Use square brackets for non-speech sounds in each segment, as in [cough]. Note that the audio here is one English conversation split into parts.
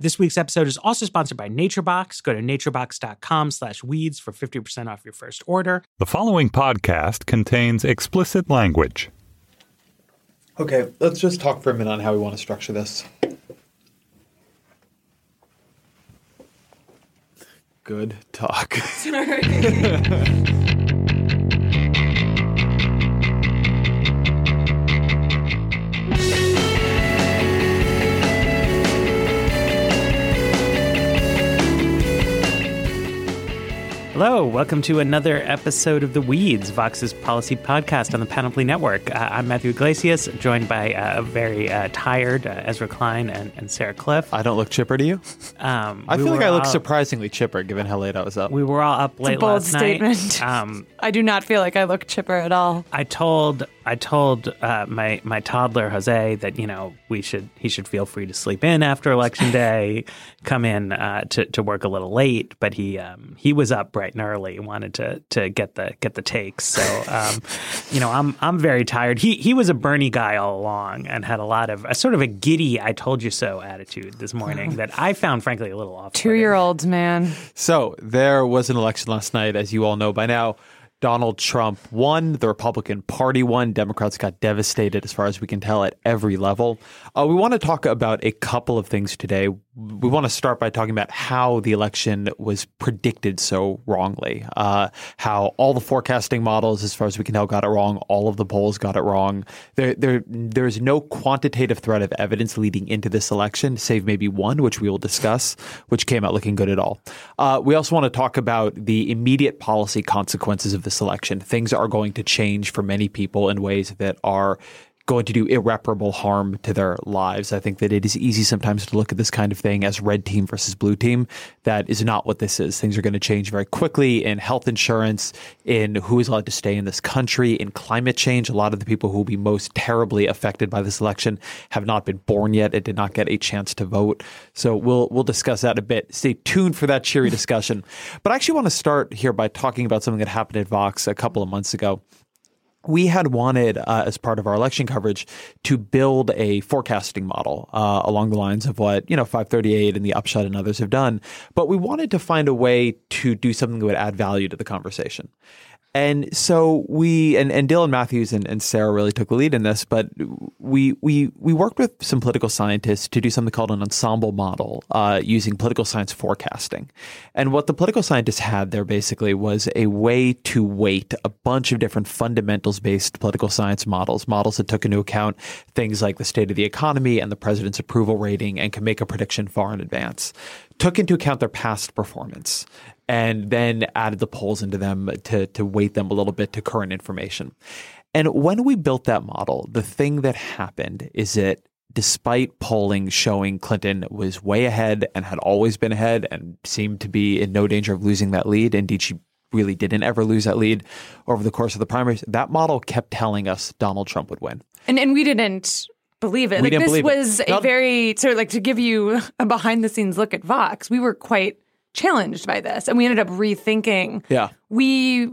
This week's episode is also sponsored by NatureBox. Go to naturebox.com slash weeds for 50% off your first order. The following podcast contains explicit language. Okay, let's just talk for a minute on how we want to structure this. Good talk. [laughs] Hello, welcome to another episode of The Weeds, Vox's policy podcast on the Panoply Network. Uh, I'm Matthew Yglesias, joined by uh, a very uh, tired uh, Ezra Klein and, and, Sarah Kliff. I don't look chipper to you? Um, I we feel like I look all, surprisingly chipper given how late I was up. We were all up late it's a bold last statement. night. Um, [laughs] I do not feel like I look chipper at all. I told I told uh, my my toddler Jose that you know we should he should feel free to sleep in after election [laughs] day, come in uh, to to work a little late, but he um, he was up bright and early, wanted to to get the get the takes. So um, you know I'm I'm very tired. He he was a Bernie guy all along and had a lot of a sort of a giddy I told you so attitude this morning that I found frankly a little off. Two year olds, man. So there was an election last night, as you all know by now. Donald Trump won. The Republican Party won. Democrats got devastated, as far as we can tell, at every level. Uh, we want to talk about a couple of things today. We want to start by talking about how the election was predicted so wrongly. Uh, how all the forecasting models, as far as we can tell, got it wrong. All of the polls got it wrong. There, there, there's no quantitative thread of evidence leading into this election, save maybe one, which we will discuss, which came out looking good at all. Uh, we also want to talk about the immediate policy consequences of this election. Things are going to change for many people in ways that are going to do irreparable harm to their lives. I think that it is easy sometimes to look at this kind of thing as red team versus blue team. That is not what this is. Things are going to change very quickly in health insurance, in who is allowed to stay in this country, in climate change. A lot of the people who will be most terribly affected by this election have not been born yet and did not get a chance to vote. So we'll we'll discuss that a bit. Stay tuned for that cheery discussion. But I actually want to start here by talking about something that happened at Vox a couple of months ago we had wanted, uh, as part of our election coverage, to build a forecasting model uh, along the lines of what you know 538 and the Upshot and others have done. But we wanted to find a way to do something that would add value to the conversation. And so we and, and Dylan Matthews and, and Sarah really took the lead in this, but we we we worked with some political scientists to do something called an ensemble model uh, using political science forecasting. And what the political scientists had there basically was a way to weight a bunch of different fundamentals based political science models, models that took into account things like the state of the economy and the president's approval rating and can make a prediction far in advance took into account their past performance and then added the polls into them to, to weight them a little bit to current information. And when we built that model, the thing that happened is that despite polling showing Clinton was way ahead and had always been ahead and seemed to be in no danger of losing that lead, indeed, she really didn't ever lose that lead over the course of the primaries, that model kept telling us Donald Trump would win. And, and we didn't believe it. We like this was it. a very sort of like to give you a behind the scenes look at Vox. We were quite challenged by this and we ended up rethinking. Yeah. We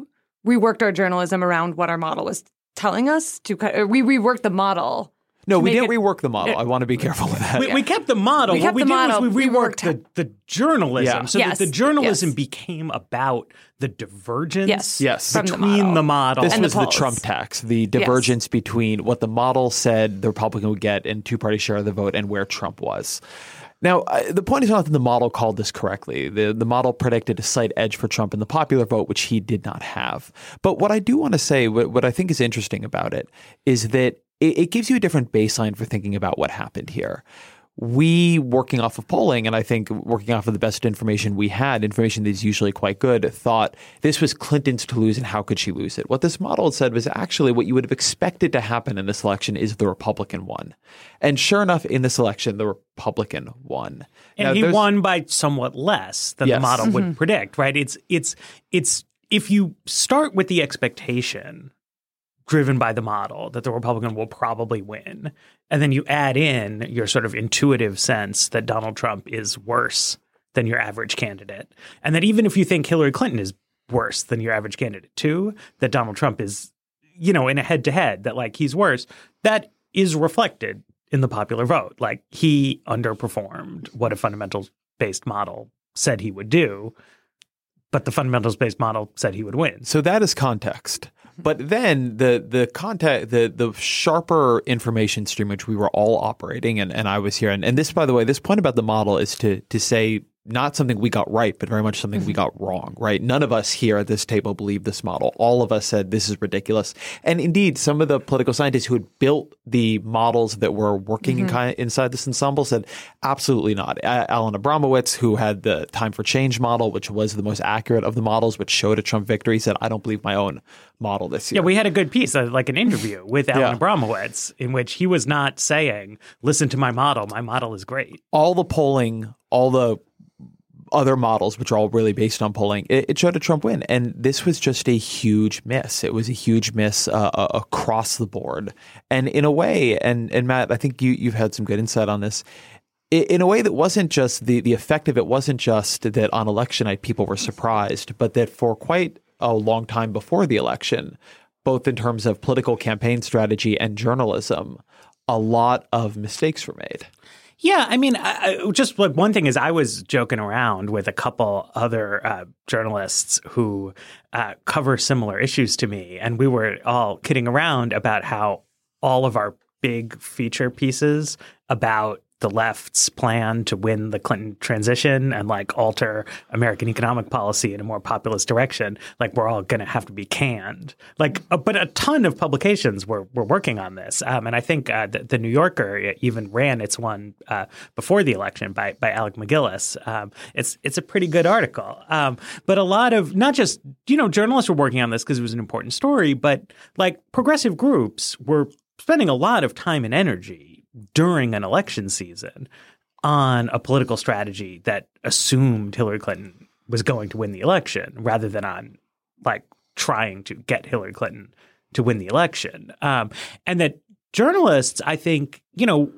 reworked our journalism around what our model was telling us to we reworked the model. No, we didn't it, rework the model. It, I want to be careful with that. We, we kept the model. We kept what we the did model. was we reworked the, the journalism yeah. so yes. that the journalism yes. became about the divergence yes. Yes. between the model. The model. This and was the, the, Trump tax, the divergence yes. between what the model said the Republican would get in two party share of the vote and where Trump was. Now, uh, the point is not that the model called this correctly. The, the model predicted a slight edge for Trump in the popular vote, which he did not have. But what I do want to say, what, what I think is interesting about it, is that it, it gives you a different baseline for thinking about what happened here we working off of polling and I think working off of the best information we had, information that is usually quite good, thought this was Clinton's to lose and how could she lose it? What this model said was actually what you would have expected to happen in this election is the Republican won. And sure enough, in this election, the Republican won. And now, he won by somewhat less than yes. the model would Mm-hmm. predict, right? It's it's it's if you start with the expectation driven by the model that the Republican will probably win. And then you add in your sort of intuitive sense that Donald Trump is worse than your average candidate. And that even if you think Hillary Clinton is worse than your average candidate too, that Donald Trump is, you know, in a head to head, that like he's worse, that is reflected in the popular vote. Like he underperformed what a fundamentals based model said he would do, but the fundamentals based model said he would win. So that is context. But then the the context the the sharper information stream which we were all operating and, and I was here. And, and this by the way, this point about the model is to to say not something we got right, but very much something we got wrong, right? None of us here at this table believe this model. All of us said this is ridiculous. And indeed, some of the political scientists who had built the models that were working in inside this ensemble said absolutely not. A- Alan Abramowitz, who had the Time for Change model, which was the most accurate of the models, which showed a Trump victory, said, I don't believe my own model this year. Yeah, we had a good piece, uh, like an interview with Alan Yeah. Abramowitz, in which he was not saying, "Listen to my model. My model is great." all the polling, all the other models, which are all really based on polling, it, it showed a Trump win. And this was just a huge miss. It was a huge miss uh, uh, across the board. And in a way, and, and Matt, I think you, you've had some good insight on this. In a way that wasn't just the, the effect of it wasn't just that on election night people were surprised, but that for quite a long time before the election, both in terms of political campaign strategy and journalism, a lot of mistakes were made. Yeah, I mean, I, just like one thing is, I was joking around with a couple other uh, journalists who uh, cover similar issues to me, and we were all kidding around about how all of our big feature pieces about the left's plan to win the Clinton transition and like alter American economic policy in a more populist direction, like we're all going to have to be canned. Like, uh, but a ton of publications were were working on this, um, and I think uh, the, the New Yorker even ran its one uh, before the election by by Alec MacGillis. Um, it's it's a pretty good article, um, but a lot of not just you know journalists were working on this because it was an important story, but like progressive groups were spending a lot of time and energy during an election season on a political strategy that assumed Hillary Clinton was going to win the election rather than on like trying to get Hillary Clinton to win the election. Um, and that journalists, I think, you know,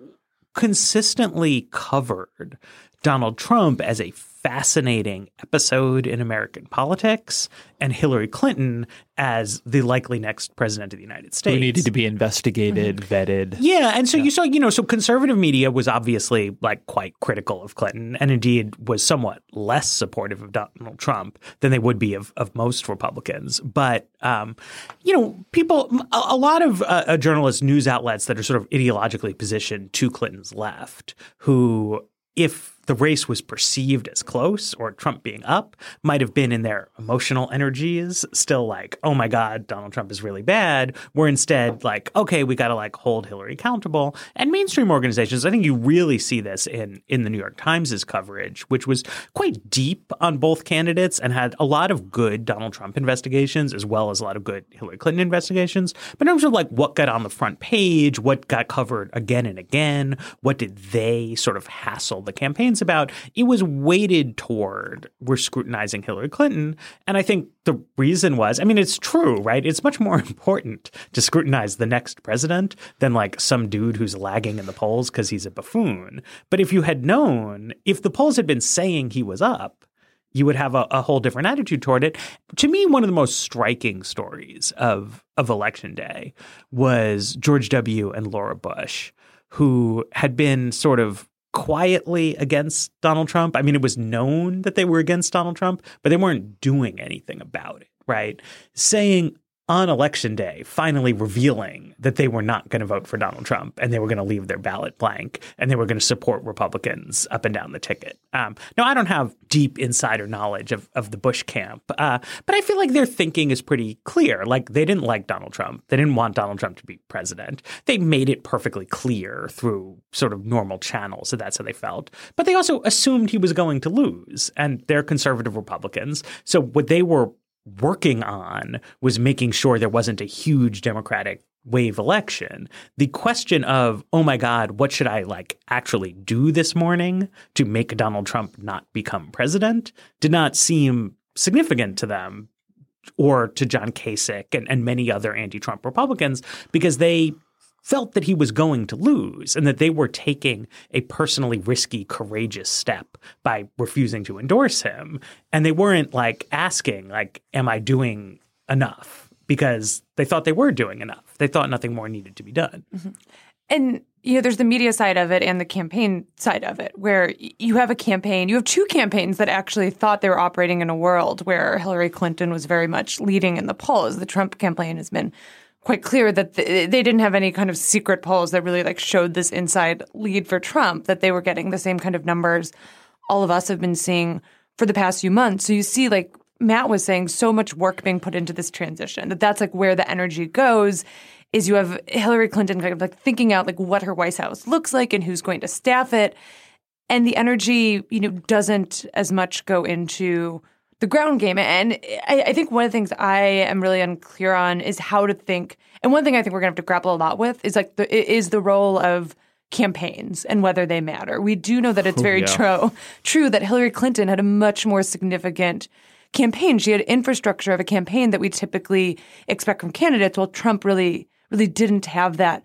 consistently covered Donald Trump as a fascinating episode in American politics and Hillary Clinton as the likely next president of the United States. Who needed to be investigated, vetted. Yeah, and so you saw, you know, so conservative media was obviously like quite critical of Clinton, and indeed was somewhat less supportive of Donald Trump than they would be of, of most Republicans. But um, you know, people, a, a lot of uh, uh, journalists, news outlets that are sort of ideologically positioned to Clinton's left, who, if the race was perceived as close or Trump being up, might have been in their emotional energies still like, oh my God, Donald Trump is really bad. We're instead like, okay, we got to like hold Hillary accountable. And mainstream organizations, I think you really see this in in the New York Times' coverage, which was quite deep on both candidates and had a lot of good Donald Trump investigations as well as a lot of good Hillary Clinton investigations. But in terms of like what got on the front page, what got covered again and again, what did they sort of hassle the campaigns about, it was weighted toward we're scrutinizing Hillary Clinton. And I think the reason was, I mean, it's true, right? It's much more [laughs] important to scrutinize the next president than like some dude who's lagging in the polls because he's a buffoon. But if you had known, if the polls had been saying he was up, you would have a, a whole different attitude toward it. To me, one of the most striking stories of of election day was George W. and Laura Bush, who had been sort of quietly against Donald Trump. I mean, it was known that they were against Donald Trump, but they weren't doing anything about it, right? Saying on election day, finally revealing that they were not going to vote for Donald Trump and they were going to leave their ballot blank and they were going to support Republicans up and down the ticket. Um, now, I don't have deep insider knowledge of, of the Bush camp, uh, but I feel like their thinking is pretty clear. Like they didn't like Donald Trump, they didn't want Donald Trump to be president. They made it perfectly clear through sort of normal channels that that's how they felt. But they also assumed he was going to lose, and they're conservative Republicans. So what they were working on was making sure there wasn't a huge Democratic wave election. The question of, oh my God, what should I like actually do this morning to make Donald Trump not become president did not seem significant to them or to John Kasich and, and many other anti Trump Republicans because they felt that he was going to lose and that they were taking a personally risky, courageous step by refusing to endorse him. And they weren't like asking, like, am I doing enough? Because they thought they were doing enough. They thought nothing more needed to be done. Mm-hmm. And you know, there's the media side of it and the campaign side of it, where you have a campaign, you have two campaigns that actually thought they were operating in a world where Hillary Clinton was very much leading in the polls. The Trump campaign has been quite clear that they didn't have any kind of secret polls that really like showed this inside lead for Trump, that they were getting the same kind of numbers all of us have been seeing for the past few months. So you see, like Matt was saying, so much work being put into this transition that that's like where the energy goes is you have Hillary Clinton kind of like thinking out like what her White House looks like and who's going to staff it. And the energy, you know, doesn't as much go into the ground game. And I, I, think one of the things I am really unclear on is how to think. And one thing I think we're gonna have to grapple a lot with is like the is the role of campaigns and whether they matter. We do know that it's oh, very yeah. true true that Hillary Clinton had a much more significant campaign. She had infrastructure of a campaign that we typically expect from candidates. While Trump really really didn't have that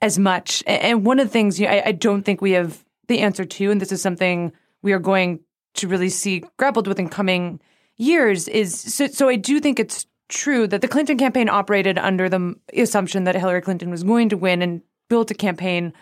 as much. And one of the things you know, I, I don't think we have the answer to, and this is something we are going to really see grappled with in coming years, is so, so I do think it's true that the Clinton campaign operated under the assumption that Hillary Clinton was going to win and built a campaign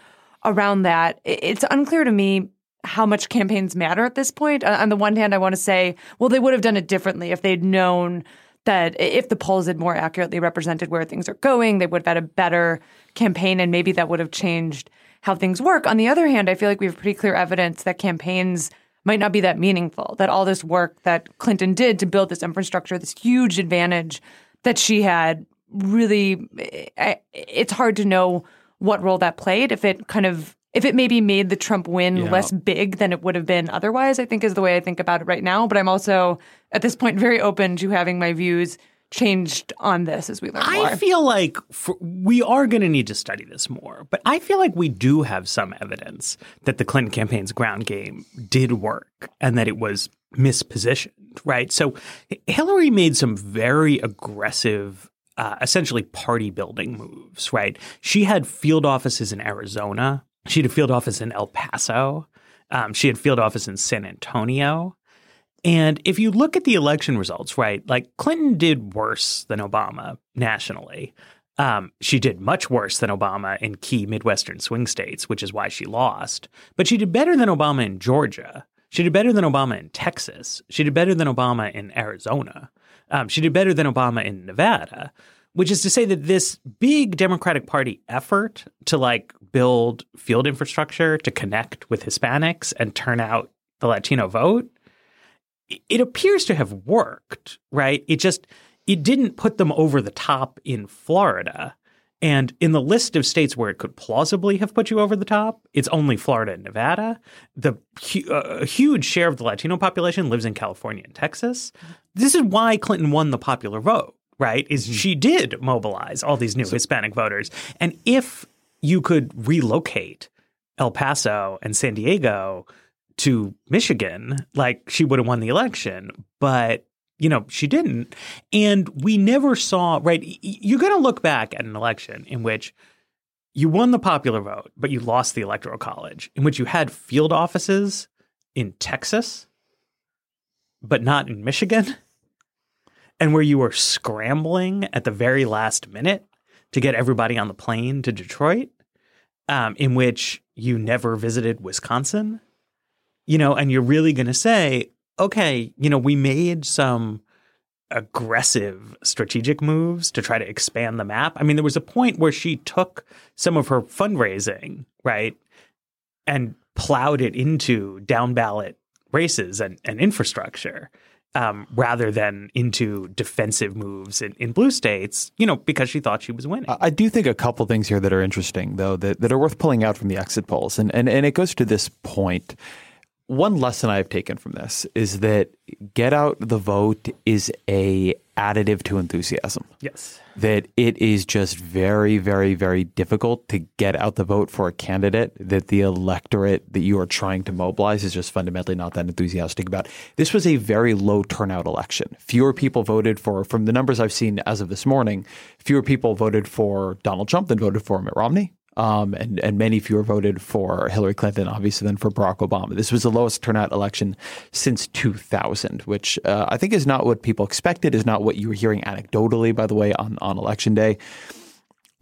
around that. It's unclear to me how much campaigns matter at this point. On the one hand, I want to say, well, they would have done it differently if they'd known that if the polls had more accurately represented where things are going, they would have had a better campaign and maybe that would have changed how things work. On the other hand, I feel like we have pretty clear evidence that campaigns might not be that meaningful, that all this work that Clinton did to build this infrastructure, this huge advantage that she had, really, eh, eh, it's hard to know what role that played. If it kind of if it maybe made the Trump win yeah. less big than it would have been otherwise, I think is the way I think about it right now. But I'm also at this point very open to having my views changed on this as we learn more. I feel like for, we are going to need to study this more, but I feel like we do have some evidence that the Clinton campaign's ground game did work and that it was mispositioned, right? So Hillary made some very aggressive uh, essentially party building moves, right? She had field offices in Arizona she had a field office in El Paso. Um, she had field office in San Antonio. And if you look at the election results, right, like Clinton did worse than Obama nationally. Um, she did much worse than Obama in key Midwestern swing states, which is why she lost. But she did better than Obama in Georgia. She did better than Obama in Texas. She did better than Obama in Arizona. Um, she did better than Obama in Nevada which is to say that this big Democratic Party effort to like build field infrastructure to connect with Hispanics and turn out the Latino vote, it appears to have worked, right? It just it didn't put them over the top in Florida. And in the list of states where it could plausibly have put you over the top, it's only Florida and Nevada. The uh, a huge share of the Latino population lives in California and Texas. This is why Clinton won the popular vote right, is mm-hmm. she did mobilize all these new so, Hispanic voters. And if you could relocate El Paso and San Diego to Michigan, like she would have won the election. But you know, she didn't. And we never saw, right? You're going to look back at an election in which you won the popular vote, but you lost the electoral college, in which you had field offices in Texas, but not in Michigan and where you were scrambling at the very last minute to get everybody on the plane to Detroit, um, in which you never visited Wisconsin, you know, and you're really going to say, okay, you know, we made some aggressive strategic moves to try to expand the map. I mean, there was a point where she took some of her fundraising, right, and plowed it into down ballot races and, and infrastructure um, rather than into defensive moves in, in blue states, you know, because she thought she was winning. I do think a couple things here that are interesting, though, that, that are worth pulling out from the exit polls. And, and, and it goes to this point. One lesson I've taken from this is that get out the vote is a additive to enthusiasm. Yes. That it is just very, very, very difficult to get out the vote for a candidate that the electorate that you are trying to mobilize is just fundamentally not that enthusiastic about. This was a very low turnout election. Fewer people voted for, from the numbers I've seen as of this morning, fewer people voted for Donald Trump than voted for Mitt Romney. Um, and, and many fewer voted for Hillary Clinton, obviously, than for Barack Obama. This was the lowest turnout election since 2000, which uh, I think is not what people expected, is not what you were hearing anecdotally, by the way, on, on election day.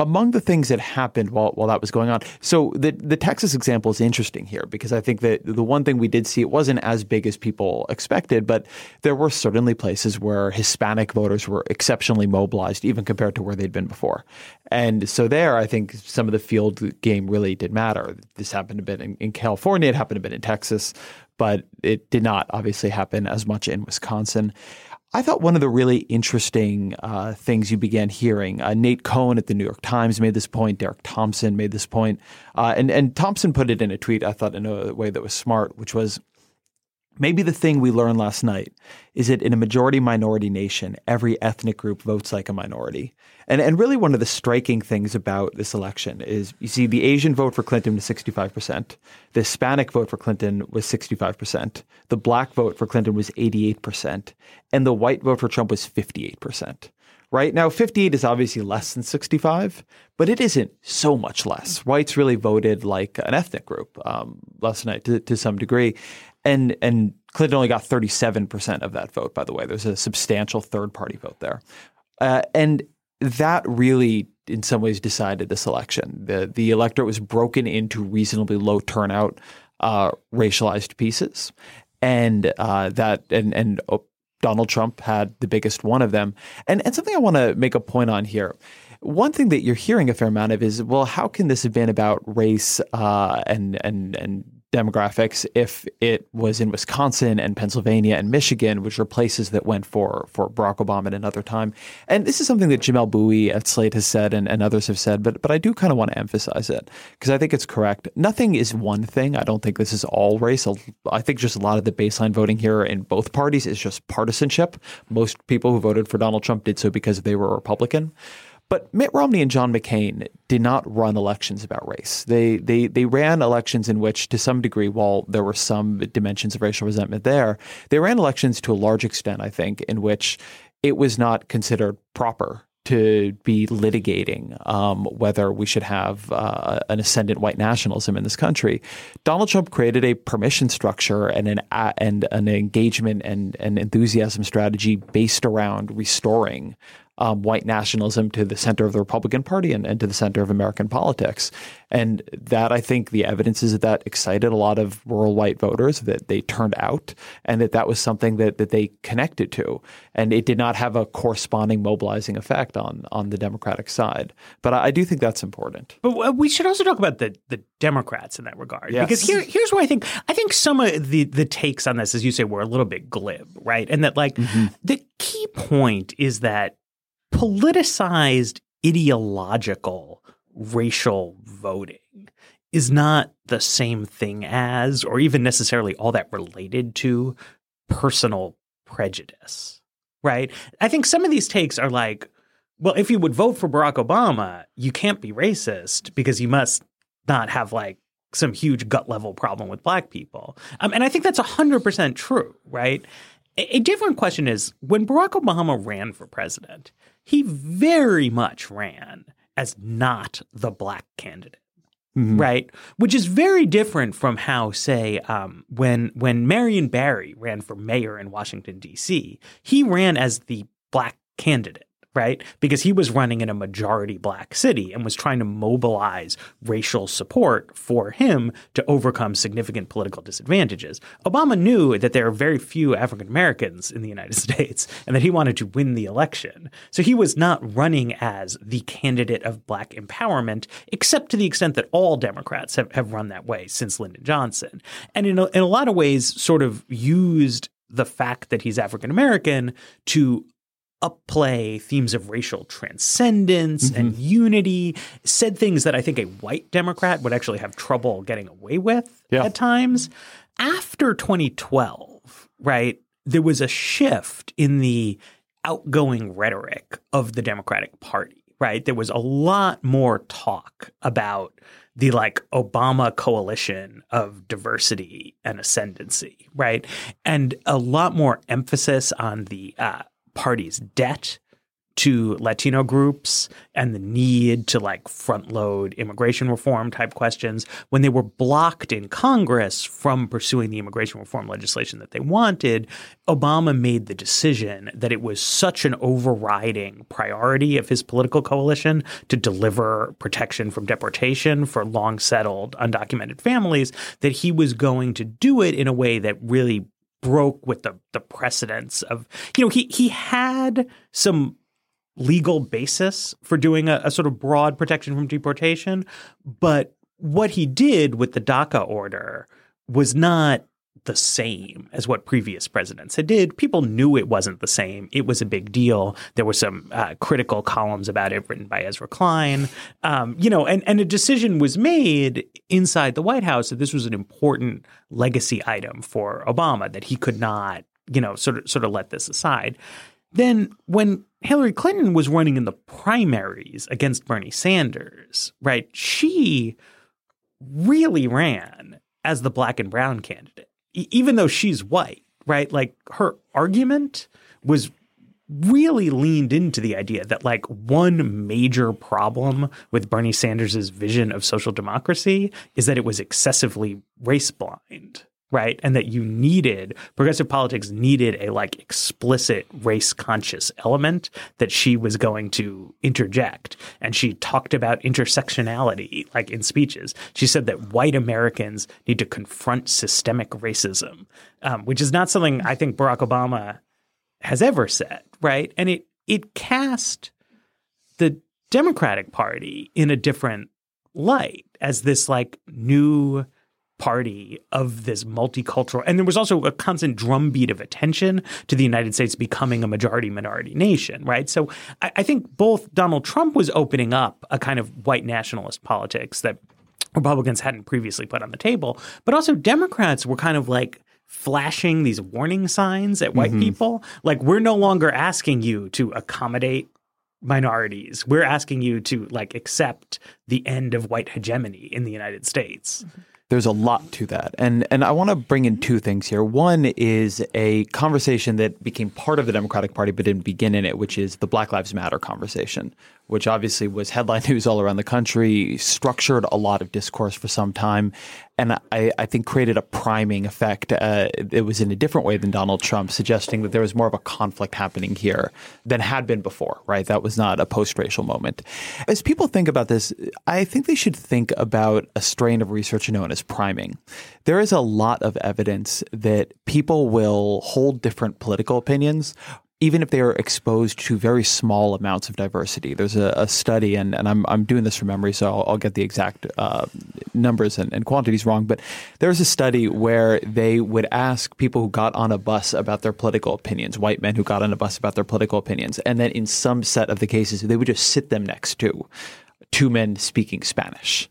Among the things that happened while, while that was going on, so the the Texas example is interesting here because I think that the one thing we did see it wasn't as big as people expected, but there were certainly places where Hispanic voters were exceptionally mobilized, even compared to where they'd been before. And so there, I think some of the field game really did matter. This happened to been in, in California, it happened to been in Texas, but it did not obviously happen as much in Wisconsin. I thought one of the really interesting uh, things you began hearing, uh, Nate Cohn at the New York Times made this point, Derek Thompson made this point, uh, and, and Thompson put it in a tweet, I thought, in a way that was smart, which was maybe the thing we learned last night is that in a majority minority nation, every ethnic group votes like a minority. And, and really, one of the striking things about this election is you see the Asian vote for Clinton was 65%, the Hispanic vote for Clinton was 65%, the black vote for Clinton was 88%, and the white vote for Trump was 58%. Right now, 58 is obviously less than 65, but it isn't so much less. Whites really voted like an ethnic group um, last night to, to some degree. And, and Clinton only got 37% of that vote, by the way. There's a substantial third party vote there. Uh, and that really, in some ways, decided this election. The the electorate was broken into reasonably low turnout, uh, racialized pieces, and uh, that and and oh, Donald Trump had the biggest one of them. And and something I want to make a point on here. One thing that you're hearing a fair amount of is, well, how can this have been about race uh, and and and demographics if it was in Wisconsin and Pennsylvania and Michigan, which are places that went for for Barack Obama at another time. And this is something that Jamelle Bouie at Slate has said and, and others have said, but but I do kind of want to emphasize it because I think it's correct. Nothing is one thing. I don't think this is all race. I think just a lot of the baseline voting here in both parties is just partisanship. Most people who voted for Donald Trump did so because they were Republican. But Mitt Romney and John McCain did not run elections about race. They they they ran elections in which, to some degree, while there were some dimensions of racial resentment there, they ran elections to a large extent, I think, in which it was not considered proper to be litigating um, whether we should have uh, an ascendant white nationalism in this country. Donald Trump created a permission structure and an uh, and an engagement and an enthusiasm strategy based around restoring um, white nationalism to the center of the Republican Party and, and to the center of American politics. And that, I think, the evidence is that that excited a lot of rural white voters that they turned out and that that was something that, that they connected to. And it did not have a corresponding mobilizing effect on, on the Democratic side. But I, I do think that's important. But we should also talk about the, the Democrats in that regard. Yes. Because here, here's where I think I think some of the, the takes on this, as you say, were a little bit glib, right? And that like mm-hmm. the key point is that politicized ideological racial voting is not the same thing as, or even necessarily all that related to, personal prejudice, right? I think some of these takes are like, well, if you would vote for Barack Obama, you can't be racist because you must not have like some huge gut level problem with black people. Um, and I think that's 100% true, right? A, different question is when Barack Obama ran for president, he very much ran as not the black candidate. Mm-hmm. Right, which is very different from how, say, um, when when Marion Barry ran for mayor in Washington D.C., he ran as the black candidate right? Because he was running in a majority black city and was trying to mobilize racial support for him to overcome significant political disadvantages. Obama knew that there are very few African Americans in the United [laughs] States and that he wanted to win the election. So he was not running as the candidate of black empowerment, except to the extent that all Democrats have, have run that way since Lyndon Johnson. And in a, in a lot of ways, sort of used the fact that he's African American to upplay themes of racial transcendence mm-hmm. and unity, said things that I think a white Democrat would actually have trouble getting away with yeah. at times. After 2012, right, there was a shift in the outgoing rhetoric of the Democratic Party, right? There was a lot more talk about the like Obama coalition of diversity and ascendancy, right? And a lot more emphasis on the uh, party's debt to Latino groups and the need to like front load immigration reform type questions, when they were blocked in Congress from pursuing the immigration reform legislation that they wanted, Obama made the decision that it was such an overriding priority of his political coalition to deliver protection from deportation for long settled undocumented families that he was going to do it in a way that really broke with the the precedents of you know he he had some legal basis for doing a, a sort of broad protection from deportation. But what he did with the DACA order was not the same as what previous presidents had did. People knew it wasn't the same. It was a big deal. There were some uh, critical columns about it written by Ezra Klein. Um, you know, and, and a decision was made inside the White House that this was an important legacy item for Obama that he could not, you know, sort of sort of let this aside. Then when Hillary Clinton was running in the primaries against Bernie Sanders, right? She really ran as the black and brown candidate, even though she's white, right? Like her argument was really leaned into the idea that like one major problem with Bernie Sanders' vision of social democracy is that it was excessively race blind right? And that you needed progressive politics needed a like explicit race conscious element that she was going to interject. And she talked about intersectionality like in speeches. She said that white Americans need to confront systemic racism, um, which is not something I think Barack Obama has ever said, right? And it it cast the Democratic Party in a different light as this like new party of this multicultural and there was also a constant drumbeat of attention to the united states becoming a majority minority nation right? So I, I, think both donald trump was opening up a kind of white nationalist politics that republicans hadn't previously put on the table but also democrats were kind of like flashing these warning signs at white mm-hmm. people like we're no longer asking you to accommodate minorities. We're asking you to like accept the end of white hegemony in the united states. Mm-hmm there's a lot to that. And and I want to bring in two things here. One is a conversation that became part of the Democratic Party but didn't begin in it, which is the Black Lives Matter conversation, which obviously was headline [laughs] news all around the country, structured a lot of discourse for some time, and I, I think created a priming effect. Uh, it was in a different way than Donald Trump, suggesting that there was more of a conflict happening here than had been before, right? That was not a post racial moment. As people think about this, I think they should think about a strain of research known as priming. There is a lot of evidence that people will hold different political opinions even if they are exposed to very small amounts of diversity. There's a, a study, and, and I'm, I'm doing this from memory, so I'll, I'll get the exact uh, numbers and, and, quantities wrong. But there was a study where they would ask people who got on a bus about their political opinions, white men who got on a bus about their political opinions, and then in some set of the cases, they would just sit them next to two men speaking Spanish.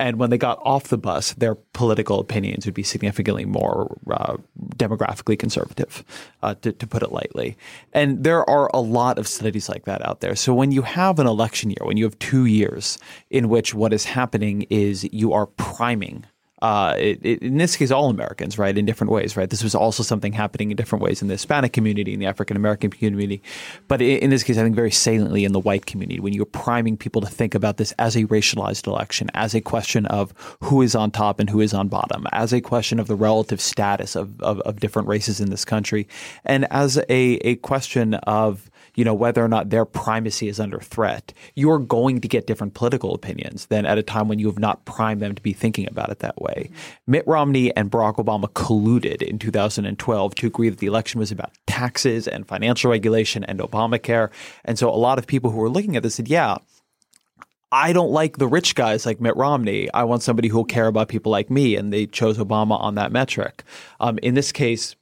And when they got off the bus, their political opinions would be significantly more uh, demographically conservative, uh, to, to, put it lightly. And there are a lot of studies like that out there. So when you have an election year, when you have two years in which what is happening is you are priming uh, it, it, in this case, all Americans, right, in different ways, right. This was also something happening in different ways in the Hispanic community, in the African American community, but in, in, this case, I think very saliently in the white community. When you're priming people to think about this as a racialized election, as a question of who is on top and who is on bottom, as a question of the relative status of, of, of different races in this country, and as a, a question of you know, whether or not their primacy is under threat, you're going to get different political opinions than at a time when you have not primed them to be thinking about it that way. Mm-hmm. Mitt Romney and Barack Obama colluded in 2012 to agree that the election was about taxes and financial regulation and Obamacare. And so a lot of people who were looking at this said, yeah, I don't like the rich guys like Mitt Romney. I want somebody who will care about people like me. And they chose Obama on that metric. Um, in this case,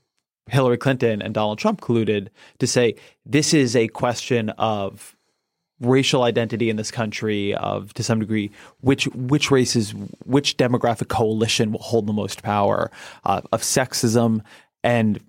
Hillary Clinton and Donald Trump colluded to say this is a question of racial identity in this country of to some degree which which races which demographic coalition will hold the most power uh, of sexism. And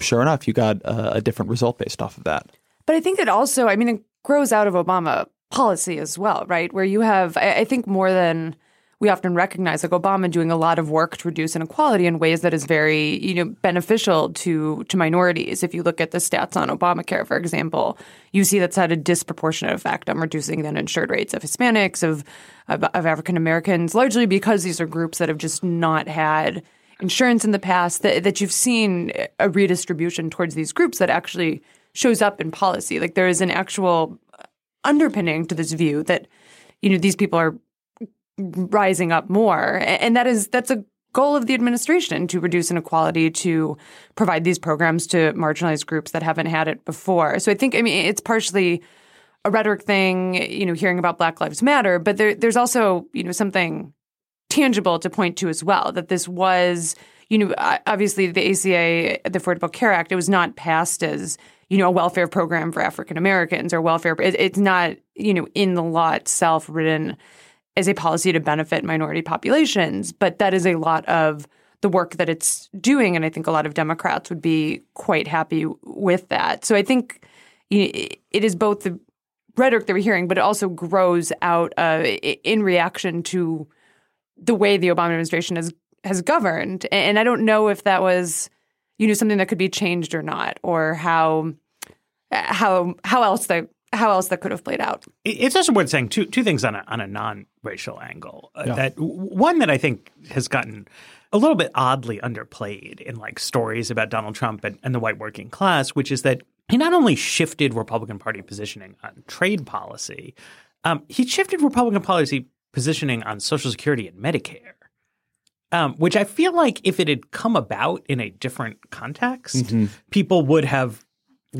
sure enough you got a, a different result based off of that. But i think that also i mean it grows out of obama policy as well right? Where you have I, I think more than we often recognize like Obama doing a lot of work to reduce inequality in ways that is very, you know, beneficial to to minorities. If you look at the stats on Obamacare, for example, you see that's had a disproportionate effect on reducing the uninsured rates of Hispanics, of of, of African Americans, largely because these are groups that have just not had insurance in the past. That that you've seen a redistribution towards these groups that actually shows up in policy. Like there is an actual underpinning to this view that you know these people are rising up more. And that is that's a goal of the administration to reduce inequality, to provide these programs to marginalized groups that haven't had it before. So I think I mean it's partially a rhetoric thing, you know, hearing about Black Lives Matter, but there, there's also, you know, something tangible to point to as well that this was, you know, obviously the ACA, the Affordable Care Act, it was not passed as you know, a welfare program for African Americans or welfare. It, it's not, you know, in the law itself written as a policy to benefit minority populations, but that is a lot of the work that it's doing. And I think a lot of Democrats would be quite happy with that. So I think it is both the rhetoric that we're hearing, but it also grows out uh, in reaction to the way the Obama administration has has governed. And I don't know if that was, you know, something that could be changed or not, or how how how else that how else that could have played out. It's also worth saying two two things on a on a non racial angle. Uh, yeah. That one that I think has gotten a little bit oddly underplayed in like stories about Donald Trump and, and the white working class, which is that he not only shifted Republican Party positioning on trade policy, um, he shifted Republican policy positioning on Social Security and Medicare. Um, which I feel like if it had come about in a different context, mm-hmm. people would have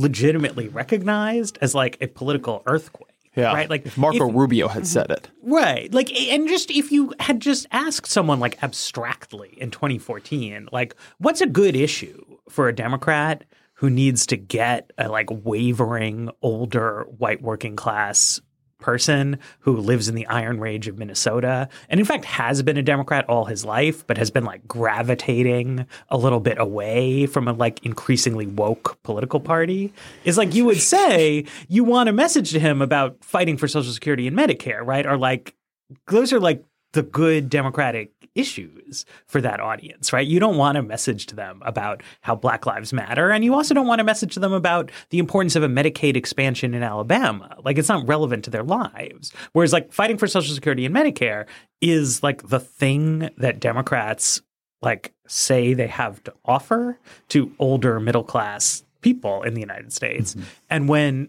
legitimately recognized as like a political earthquake. Yeah. Right. Like if Marco if, Rubio had mhm. said it. Right. Like, and just if you had just asked someone like abstractly in 2014, like, what's a good issue for a Democrat who needs to get a like wavering older white working class person who lives in the Iron Range of Minnesota and in fact has been a Democrat all his life, but has been like gravitating a little bit away from a like increasingly woke political party is like you would [laughs] say you want a message to him about fighting for Social Security and Medicare, right? Or like those are like the good Democratic issues for that audience, right? You don't want a message to them about how Black Lives Matter. And you also don't want a message to them about the importance of a Medicaid expansion in Alabama. Like it's not relevant to their lives. Whereas like fighting for Social Security and Medicare is like the thing that Democrats like say they have to offer to older middle class people in the United States. Mm-hmm. And when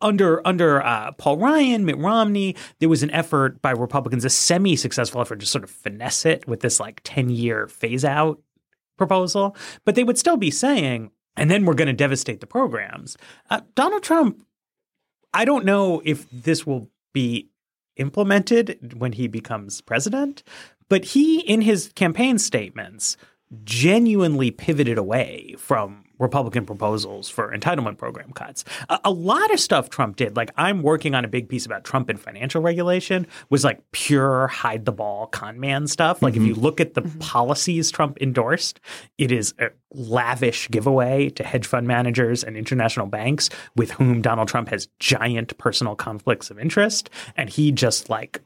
under under uh, Paul Ryan, Mitt Romney, there was an effort by Republicans, a semi-successful effort to sort of finesse it with this like ten-year phase-out proposal. But they would still be saying, and then we're going to devastate the programs. Uh, Donald Trump, I don't know if this will be implemented when he becomes president, but he, in his campaign statements, genuinely pivoted away from Republican proposals for entitlement program cuts. A, a, lot of stuff Trump did, like I'm working on a big piece about Trump and financial regulation, was like pure hide the ball con man stuff. Like mm-hmm. if you look at the mm-hmm. policies Trump endorsed, it is a lavish giveaway to hedge fund managers and international banks with whom Donald Trump has giant personal conflicts of interest. And he just like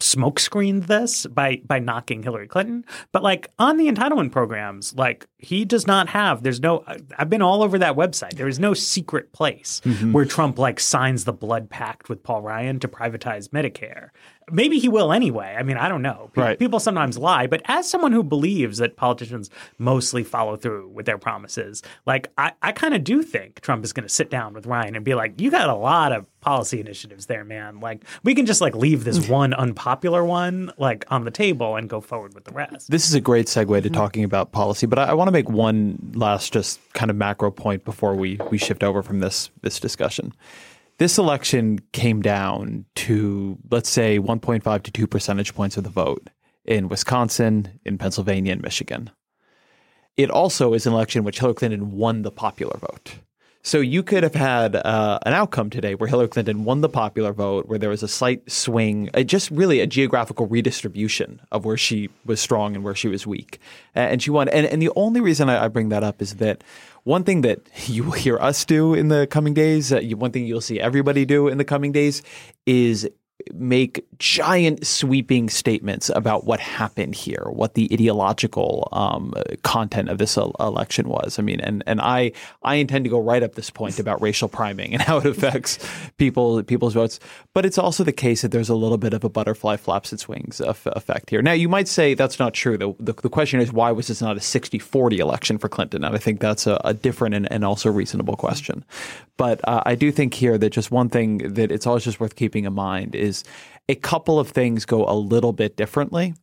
smokescreened this by by knocking Hillary Clinton. But like on the entitlement programs, like he does not have. There's no. I've been all over that website. There is no secret place mm-hmm. where Trump like signs the blood pact with Paul Ryan to privatize Medicare. Maybe he will anyway. I mean, I don't know. People, right. people sometimes lie, but as someone who believes that politicians mostly follow through with their promises, like I, I kind of do think Trump is going to sit down with Ryan and be like, "You got a lot of policy initiatives there, man. Like we can just like leave this [laughs] one unpopular one like on the table and go forward with the rest." This is a great segue to mm-hmm. talking about policy, but I, I want to make one last just kind of macro point before we we shift over from this this discussion. This election came down to, let's say, 1.5 to 2 percentage points of the vote in Wisconsin, in Pennsylvania, and Michigan. It also is an election which Hillary Clinton won the popular vote. So you could have had uh, an outcome today where Hillary Clinton won the popular vote, where there was a slight swing, uh, just really a geographical redistribution of where she was strong and where she was weak, and she won. And, and the only reason I, I bring that up is that one thing that [laughs] you will hear us do in the coming days, uh, one thing you'll see everybody do in the coming days, is make giant sweeping statements about what happened here, what the ideological um, content of this election was. I mean, and and I I intend to go right up this point about racial priming and how it affects people people's votes. But it's also the case that there's a little bit of a butterfly flaps its wings effect here. Now, you might say that's not true. The, the, the question is why was this not a 60-40 election for Clinton? And I think that's a, a different and, and, also reasonable question. But uh, I do think here that just one thing that it's always just worth keeping in mind is a couple of things go a little bit differently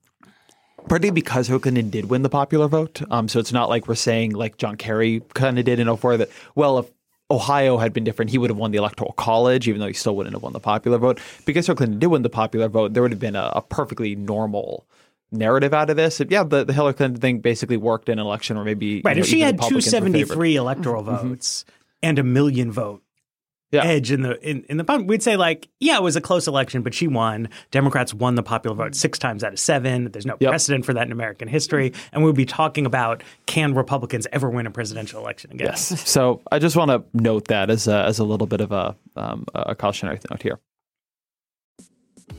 partly because Clinton did win the popular vote. Um, so it's not like we're saying like John Kerry kind of did in 04 that, well, if Ohio had been different, he would have won the electoral college, even though he still wouldn't have won the popular vote. Because Hillary Clinton did win the popular vote, there would have been a, a perfectly normal narrative out of this. Yeah, the, the Hillary Clinton thing basically worked in an election or maybe right. You know, if she had two seventy three electoral mm-hmm. votes and a million vote yeah. edge in the in, in the we'd say like yeah it was a close election but she won. Democrats won the popular vote six times out of seven. There's no yep. precedent for that in american history. And we'll be talking about can republicans ever win a presidential election again? Yes. So i just want to note that as a, as a little bit of a, um, a cautionary note here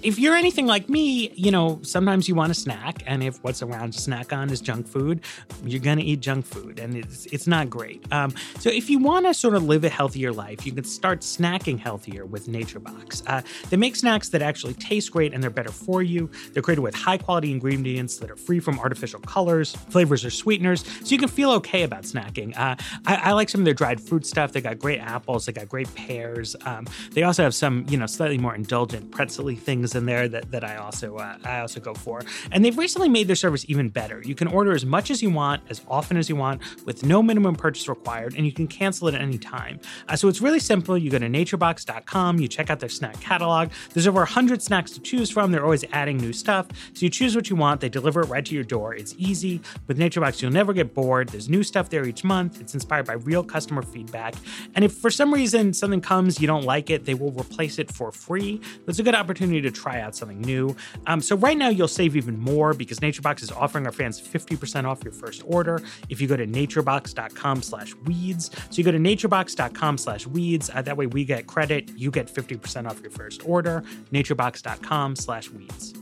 if you're anything like me, you know, sometimes you want a snack, and if what's around to snack on is junk food, you're gonna eat junk food, and it's it's not great. Um, so if you want to sort of live a healthier life, you can start snacking healthier with NatureBox. Uh, they make snacks that actually taste great and they're better for you. They're created with high quality ingredients that are free from artificial colors, flavors, or sweeteners, so you can feel okay about snacking. Uh, I, I, like some of their dried fruit stuff. They got great apples. They got great pears. Um, they also have some, you know, slightly more indulgent pretzely things in there that, that I also uh, I also go for. And they've recently made their service even better. You can order as much as you want, as often as you want, with no minimum purchase required, and you can cancel it at any time. Uh, so it's really simple. You go to naturebox.com, you check out their snack catalog. There's over 100 snacks to choose from. They're always adding new stuff. So you choose what you want, they deliver it right to your door. It's easy. With NatureBox, you'll never get bored. There's new stuff there each month. It's inspired by real customer feedback. And if for some reason something comes, you don't like it, they will replace it for free. That's a good opportunity to try out something new. Um, so right now you'll save even more because NatureBox is offering our fans 50% off your first order if you go to naturebox.com slash weeds. So you go to naturebox.com slash weeds. Uh, that way we get credit. You get 50% off your first order. naturebox.com slash weeds.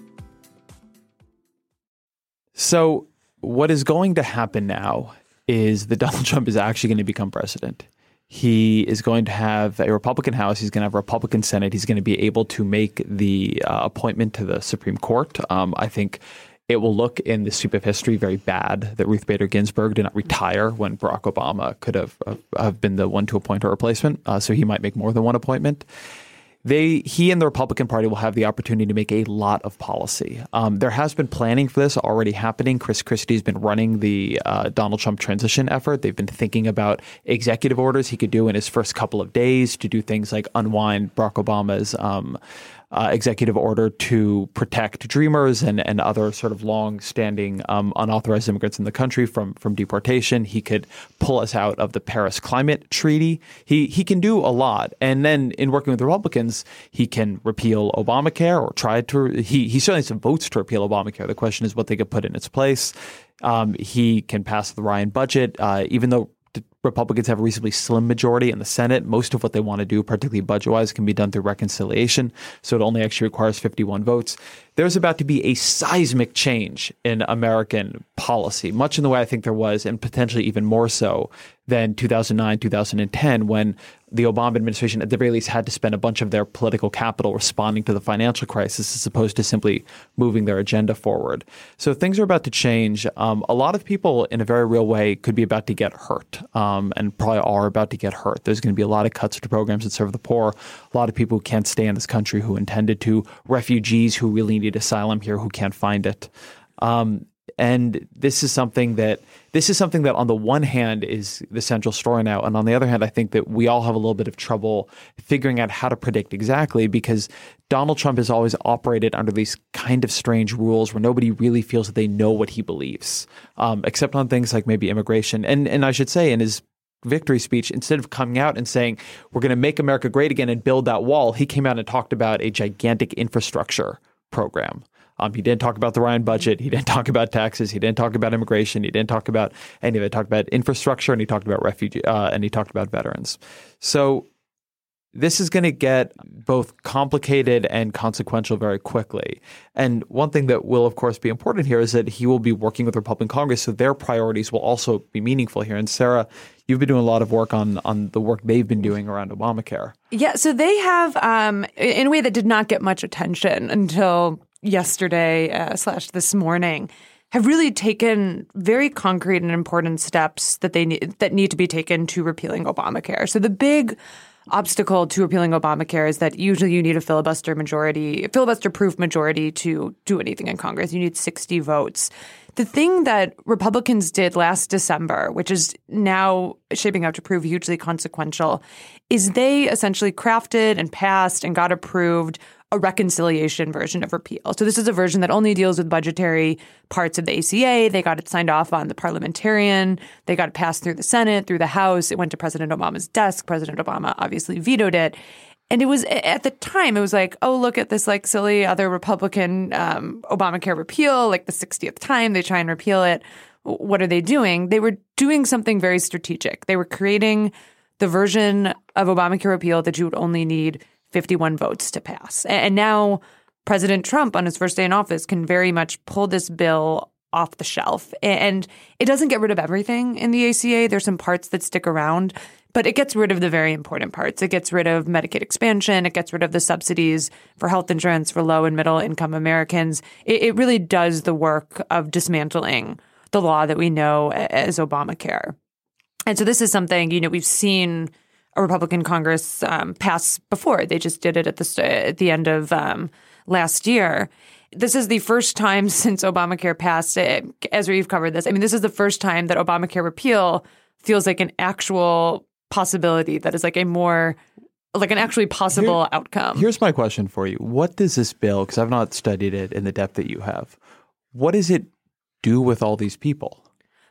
So what is going to happen now is that [laughs] Donald Trump is actually going to become president. He is going to have a Republican House. He's going to have a Republican Senate. He's going to be able to make the uh, appointment to the Supreme Court. Um, I think it will look in the sweep of history very bad that Ruth Bader Ginsburg did not retire when Barack Obama could have have been the one to appoint her replacement. Uh, so he might make more than one appointment they he and the Republican Party will have the opportunity to make a lot of policy. Um, there has been planning for this already happening. Chris Christie's been running the uh, Donald Trump transition effort. They've been thinking about executive orders he could do in his first couple of days to do things like unwind Barack Obama's um, uh, executive order to protect dreamers and, and other sort of long-standing um, unauthorized immigrants in the country from from deportation. He could pull us out of the Paris Climate Treaty. He he can do a lot, and then in working with Republicans, he can repeal Obamacare or try to. He he certainly has some votes to repeal Obamacare. The question is what they could put in its place. Um, he can pass the Ryan budget, uh, even though Republicans have a reasonably slim majority in the Senate. Most of what they want to do, particularly budget wise, can be done through reconciliation. So it only actually requires 51 votes there's about to be a seismic change in American policy, much in the way I think there was, and potentially even more so than 2009, 2010, when the Obama administration, at the very least, had to spend a bunch of their political capital responding to the financial crisis as opposed to simply moving their agenda forward. So things are about to change. Um, a lot of people, in a very real way, could be about to get hurt um, and probably are about to get hurt. There's going to be a lot of cuts to programs that serve the poor, a lot of people who can't stay in this country who intended to, refugees who really need asylum here who can't find it. Um, and this is something that this is something that on the one hand is the central story now and on the other hand i think that we all have a little bit of trouble figuring out how to predict exactly because donald trump has always operated under these kind of strange rules where nobody really feels that they know what he believes um, except on things like maybe immigration and and i should say in his victory speech, instead of coming out and saying, we're going to make America great again and build that wall, he came out and talked about a gigantic infrastructure program. Um, he didn't talk about the Ryan budget. He didn't [laughs] talk about taxes. He didn't talk about immigration. He didn't talk about any of it. He talked about infrastructure and he talked about refugee uh, and he talked about veterans. So this is going to get both complicated and consequential very quickly. And one thing that will, of course, be important here is that he will be working with Republican Congress, so their priorities will also be meaningful here. And Sarah, you've been doing a lot of work on on the work they've been doing around Obamacare. Yeah, so they have, um, in a way that did not get much attention until yesterday uh, slash this morning, have really taken very concrete and important steps that they need that need to be taken to repealing Obamacare. So the big obstacle to repealing Obamacare is that usually you need a filibuster majority, filibuster proof majority to do anything in Congress. You need 60 votes. The thing that Republicans did last December, which is now shaping up to prove hugely consequential, is they essentially crafted and passed and got approved a reconciliation version of repeal. So this is a version that only deals with budgetary parts of the ACA. They got it signed off on the parliamentarian. They got it passed through the Senate, through the House. It went to President Obama's desk. President Obama obviously vetoed it. And it was at the time, it was like, oh, look at this like silly other Republican um, Obamacare repeal, like the 60th time they try and repeal it. What are they doing? They were doing something very strategic. They were creating the version of Obamacare repeal that you would only need 51 votes to pass. And now President Trump, on his first day in office, can very much pull this bill off the shelf. And it doesn't get rid of everything in the ACA. There's some parts that stick around, but it gets rid of the very important parts. It gets rid of Medicaid expansion. It gets rid of the subsidies for health insurance for low and middle income Americans. It, it really does the work of dismantling the law that we know as Obamacare. And so this is something, you know, we've seen a Republican Congress um, pass before. They just did it at the at the end of um, last year. This is the first time [laughs] since Obamacare passed. It, Ezra, you've covered this. I mean, this is the first time that Obamacare repeal feels like an actual possibility. That is like a more like an actually possible Here, outcome. Here's my question for you: What does this bill? Because I've not studied it in the depth that you have. What does it do with all these people?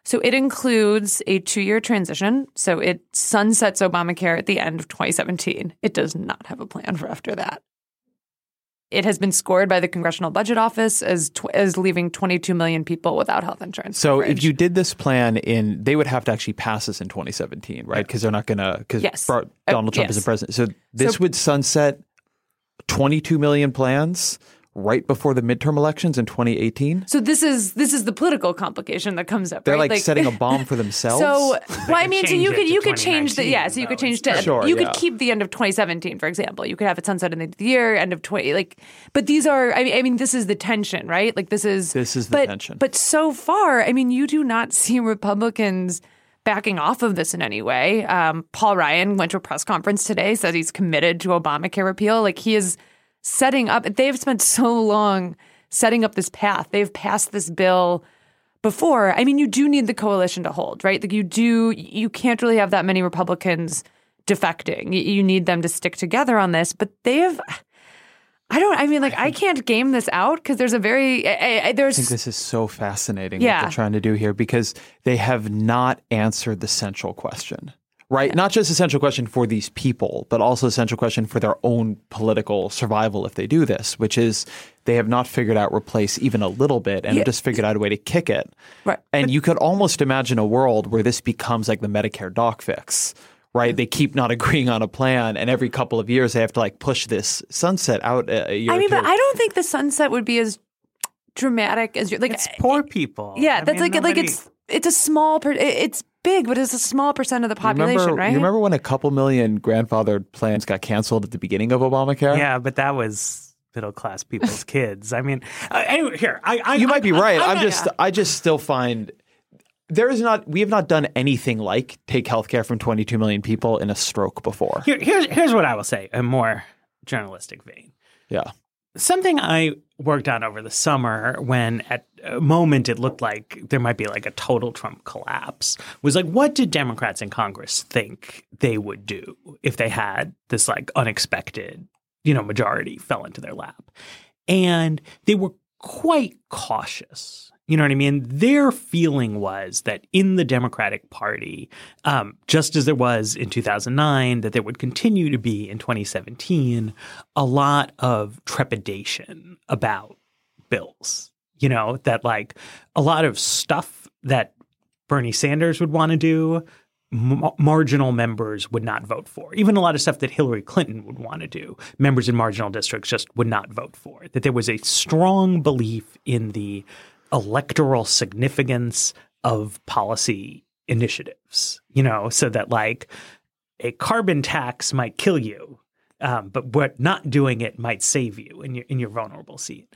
So it includes a two year transition. So it sunsets Obamacare at the end of 2017. It does not have a plan for after that. It has been scored by the Congressional Budget Office as tw- as leaving 22 million people without health insurance. So coverage. if you did this plan in, they would have to actually pass this in 2017, right? Because they're not going to, because yes. Donald Trump uh, yes. is the president. So this So- would sunset 22 million plans right before the midterm elections in 2018. So this is this is the political complication that comes up. They're right? like, setting a [laughs] bomb for themselves. So, well, I mean, so you could you could change the yeah, so you could change to Sure, you yeah. could keep the end of 2017, for example. You could have it sunset in the the year, end of 20, like. But these are, I mean, I mean, this is the tension, right? Like this is This is the but, tension. But so far, I mean, you do not [laughs] see Republicans backing off of this in any way. Um, Paul Ryan went to a press conference today, said he's committed to Obamacare repeal. Like he is setting up. They've spent so long setting up this path. They've passed this bill before. I mean, you do need the coalition to hold, right? Like you do, you can't really have that many Republicans defecting. You, need them to stick together on this, but they have. I don't. I mean, like, I can't game this out because there's a very I, I, there's I think this is so fascinating Yeah. what they're trying to do here because they have not answered the central question. Right? Not just a central question for these people, but also a central question for their own political survival if they do this, which is they have not figured out replace even a little bit and Yeah. have just figured out a way to kick it. Right. And you could almost imagine a world where this becomes like the Medicare doc fix. Right, they keep not [laughs] agreeing on a plan, and every couple of years they have to like push this sunset out a, a year. I mean, two. but I don't think the sunset would be as dramatic as you're like. It's poor people. Yeah, I that's mean, like like it's it's a small per, it's big, but it's a small percent of the population, remember, right? You remember when a couple million grandfathered plans got canceled at the beginning of Obamacare? Yeah, but that was middle class people's [laughs] kids. I mean, uh, anyway, here I, I You might be right. I, I'm just I just still find there is not we have not done anything like take healthcare from 22 million people in a stroke before. Here, here's here's what I will say, a more journalistic vein. Yeah. Something I worked on over the summer when at a moment it looked like there might be like a total Trump collapse was like, what did Democrats in Congress think they would do if they had this like unexpected, you know, majority fell into their lap? And they were quite cautious. You know what I mean? Their feeling was that in the Democratic Party, um, just as there was in 2009, that there would continue to be in 2017 a lot of trepidation about bills. You know, that like a lot of stuff that Bernie Sanders would want to do marginal members would not vote for. Even a lot of stuff that Hillary Clinton would want to do, members in marginal districts just would not vote for. That there was a strong belief in the electoral significance of policy initiatives, you know, so that like a carbon tax might kill you. Um, but what not doing it might save you in your in your vulnerable seat.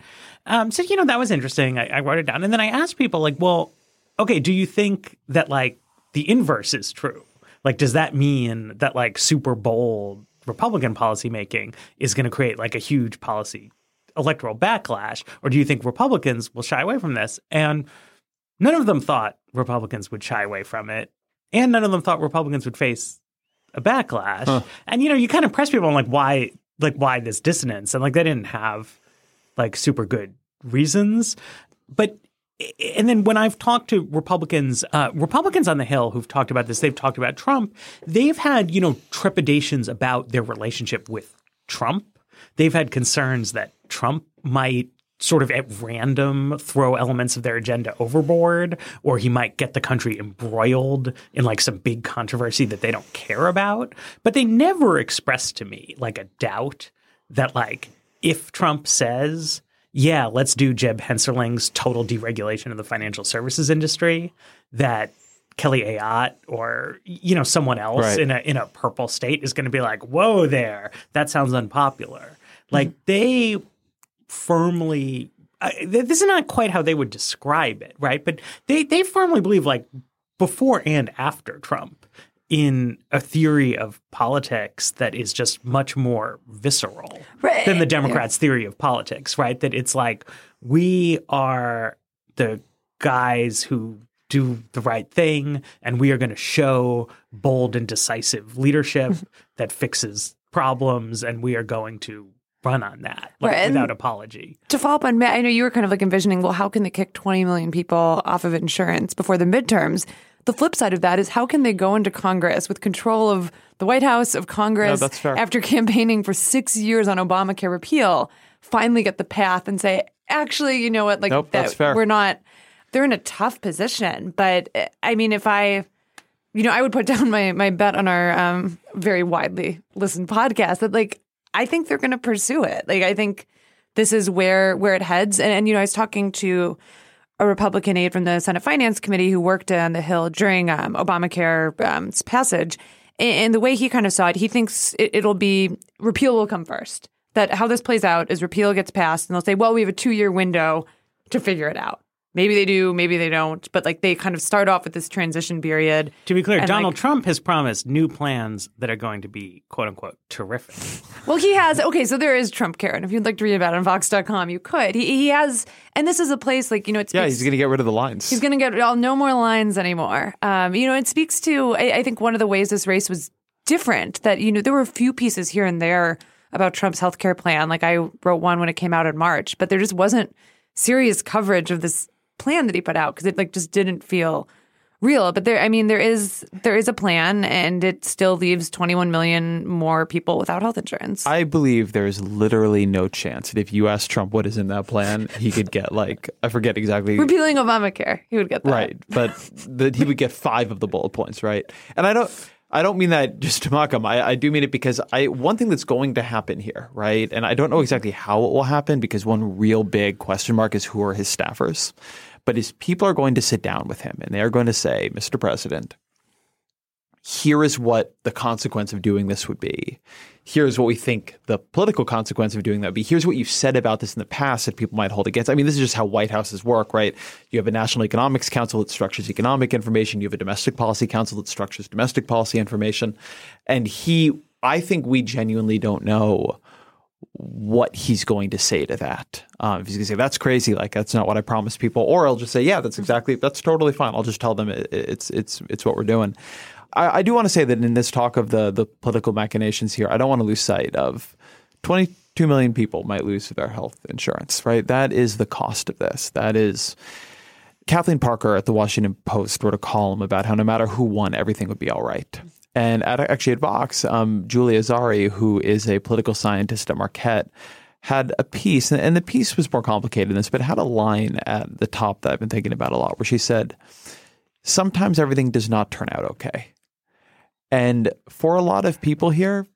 Um, so you know that was interesting. I, I wrote it down, and then I asked people like, "Well, okay, do you think that like the inverse is true? Like, does that mean that like super bold Republican policymaking is going to create like a huge policy electoral backlash, or do you think Republicans will shy away from this?" And none of them thought Republicans would shy away from it, and none of them thought Republicans would face a backlash. Huh. And you know, you kind of press people on like why like why this dissonance, and like they didn't have like super good reasons, but. And then when I've talked to Republicans, uh, Republicans on the Hill who've talked about this, they've talked about Trump. They've had, you know, trepidations about their relationship with Trump. They've had concerns that Trump might sort of at random throw elements of their agenda overboard, or he might get the country embroiled in like some big controversy that they don't care about. But they never expressed to me like a doubt that like if Trump says, yeah, let's do Jeb Hensarling's total deregulation of the financial services industry, that Kelly Ayotte or you know someone else right. in a in a purple state is going to be like, "Whoa, there, that sounds unpopular." Like mm-hmm. they firmly uh, this is not quite how they would describe it, right? But they they firmly believe like before and after Trump in a theory of politics that is just much more visceral right. than the Democrats' theory of politics, right? That it's like we are the guys who do the right thing and we are going to show bold and decisive leadership [laughs] that fixes problems and we are going to run on that like, right. without apology. To follow up on Matt, I know you were kind of like envisioning, well, how can they kick 20 million people off of insurance before the midterms? The flip side of that is how can they go into Congress with control of the White House, of Congress, no, after campaigning for six years on Obamacare repeal, finally get the path and say, actually, you know what, like nope, that, we're not, they're in a tough position. But I mean, if I, you know, I would put [laughs] down my, my bet on our um, very widely listened podcast that like I think they're going to pursue it. Like I think this is where where it heads. And, and you know, I was talking to a Republican aide from the Senate Finance Committee who worked on the Hill during um, um, passage, and, the way he kind of saw it, he thinks it, it'll be repeal will come first. That how this plays out is repeal gets passed, and they'll say, well, we have a two year window to figure it out. Maybe they do, maybe they don't, but like they kind of start off with this transition period. To be clear, Donald like, Trump has promised new plans that are going to be quote unquote terrific. Well, he has. Okay, so there is Trump Care. And if you'd like to read about it on Vox.com, you could. He, he has, and this is a place like, you know, it's. Yeah, he's going to get rid of the lines. He's going to get all, no more lines anymore. Um, you know, it speaks to, I, I think, one of the ways this race was different that, you know, there were a few pieces here and there about Trump's healthcare plan. Like I wrote one when it came out in March, but there just wasn't serious coverage of this plan that he put out because it like just didn't feel real. But there, I mean, there is there is a plan, and it still leaves 21 million more people without health insurance. I believe there is literally no chance that if you ask Trump what is in that plan, he could get like I forget exactly repealing Obamacare. He would get that right, but that he would get five of the bullet points right. And I don't. I don't mean that [laughs] just to mock him. I, I, do mean it because I one thing that's going to happen here, right? And I don't know exactly how it will happen because one real big question mark is who are his staffers. But his people are going to sit down with him and they are going to say, Mr. President, here is what the consequence of doing this would be. Here's what we think the political consequence of doing that would be. Here's what you've said about this in the past that people might hold against. I mean, this is just how White Houses work, right? You have a National Economics Council that structures economic information. You have a Domestic Policy Council that structures domestic policy information. And he, I think we genuinely don't know what he's going to say to that. Um, if he's going to say that's crazy, like that's not what I promised people, or he'll just say, yeah, that's exactly that's totally fine. I'll just tell them it, it's it's it's what we're doing. I, I do want to say that in this talk of the the political machinations here, I don't want to lose sight of twenty two million people might lose their health insurance. Right, that is the cost of this. That is. Kathleen Parker at the Washington Post wrote a column about how no matter who won, everything would be all right. And at, actually at Vox, um, Julia Azari, who is a political scientist at Marquette, had a piece, and the piece was more complicated than this, but had a line at the top that I've been thinking about a lot, where she said, "Sometimes everything does not turn out okay." And for a lot of people here,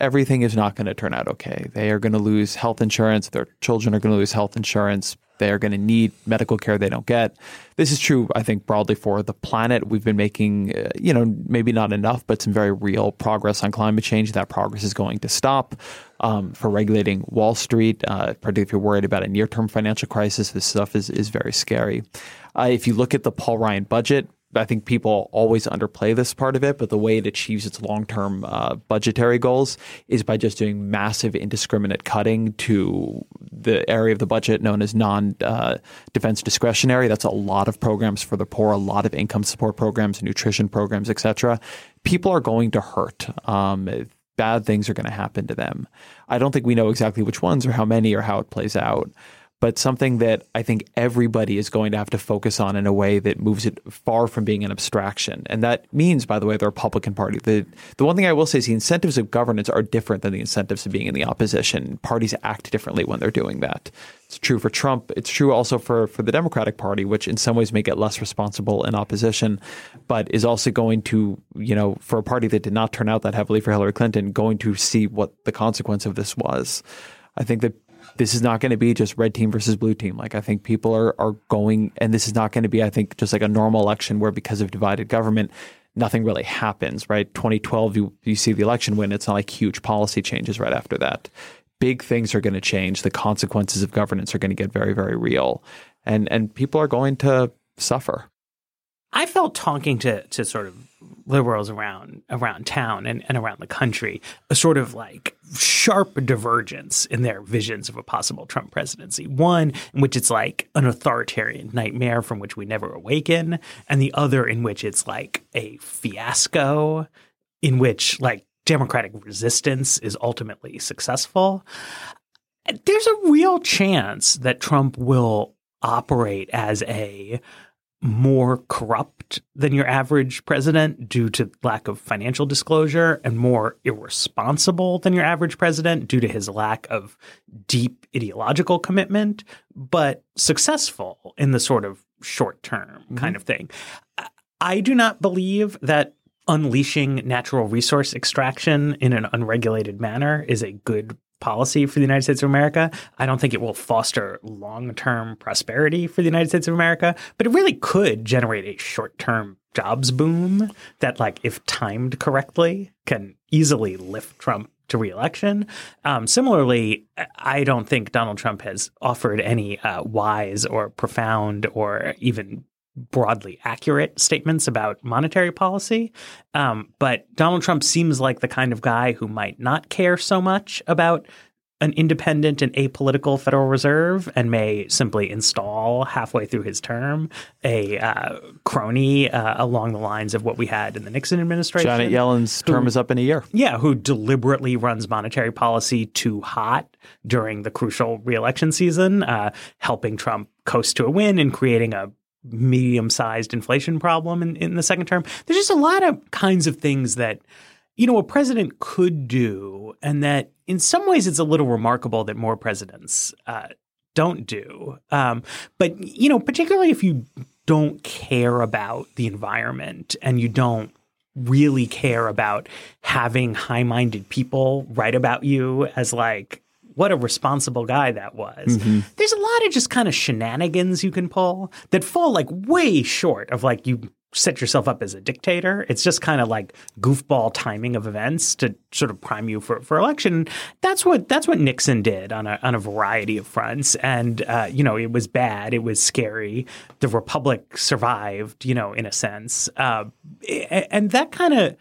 everything is not going to turn out okay. They are going to lose health insurance. Their children are going to lose health insurance. They are going to need medical care they don't get. This is true, I think, broadly for the planet. We've been making, uh, you know, maybe not enough, but some very real progress on climate change. That progress is going to stop. Um, for regulating Wall Street, uh, particularly if you're worried about a near term financial crisis, this stuff is, is very scary. Uh, if you look at the Paul Ryan budget, I think people always underplay this part of it, but the way it achieves its long term uh, budgetary goals is by just doing massive indiscriminate cutting to the area of the budget known as non uh, defense discretionary. That's a lot of programs for the poor, a lot of income support programs, nutrition programs, etc. People are going to hurt. Um, bad things are going to happen to them. I don't think we know exactly which ones or how many or how it plays out but something that I think everybody is going to have to focus on in a way that moves it far from being an abstraction. And that means, by the way, the Republican Party. The the one thing I will say is the incentives of governance are different than the incentives of being in the opposition. Parties act differently when they're doing that. It's true for Trump. It's true also for, for the Democratic Party, which in some ways may get less responsible in opposition, but is also going to, you know, for a party that did not turn out that heavily for Hillary Clinton, going to see what the consequence of this was. I think that this is not going to be just red team versus blue team. Like I think people are are going, and this is not going to be, I think, just like a normal election where because of divided government, nothing really happens. Right? 2012, you you see the election win. It's not like huge policy changes right after that. Big things are going to change. The consequences of governance are going to get very very real, and and people are going to suffer. I felt talking to to sort of liberals around around town and, and around the country a sort of like sharp divergence in their visions of a possible Trump presidency. One in which it's like an authoritarian nightmare from which we never awaken, and the other in which it's like a fiasco in which like democratic resistance is ultimately successful. There's a real chance that Trump will operate as a more corrupt than your average president due to lack of financial disclosure and more irresponsible than your average president due to his lack of deep ideological commitment, but successful in the sort of short term mm-hmm. kind of thing. I do not believe that unleashing natural resource extraction in an unregulated manner is a good policy for the United States of America. I don't think it will foster long term prosperity for the United States of America, but it really could generate a short term jobs boom that, like, if timed correctly, can easily lift Trump to reelection. Um, similarly, I don't think Donald Trump has offered any uh, wise or profound or even broadly accurate statements about monetary policy. Um, but Donald Trump seems like the kind of guy who might not care so much about an independent and apolitical Federal Reserve and may simply install halfway through his term a uh, crony uh, along the lines of what we had in the Nixon administration. Janet Yellen's term is up in a year. Yeah, who deliberately runs monetary policy too hot during the crucial reelection season, uh, helping Trump coast to a win and creating a medium sized inflation problem in, in the second term. There's just a lot of kinds of things that, you know, a president could do, and that in some ways it's a little remarkable that more presidents uh, don't do. Um, but, you know, particularly if you don't care about the environment and you don't really care about having high minded people write about you as like what a responsible guy that was. Mm-hmm. There's a lot of just kind of shenanigans you can pull that fall like way short of like you set yourself up as a dictator. It's just kind of like goofball timing of events to sort of prime you for, for election. That's what that's what Nixon did on a on a variety of fronts. And uh, you know, it was bad. It was scary. The republic survived. You know, in a sense. Uh, and that kind of,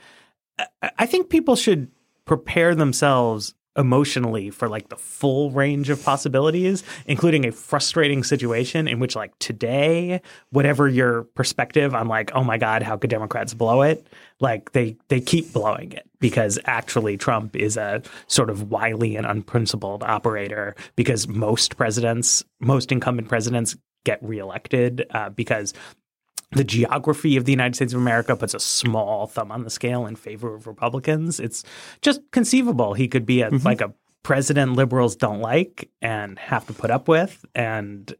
I think people should prepare themselves emotionally for like the full range of possibilities, including a frustrating situation in which like today, whatever your perspective on like, oh my God, how could Democrats blow it? Like they they keep blowing it because actually Trump is a sort of wily and unprincipled operator because most presidents, most incumbent presidents get reelected uh, because the geography of the United States of America puts a small thumb on the scale in favor of Republicans. It's just conceivable he could be a, mm-hmm. like a president liberals don't like and have to put up with, and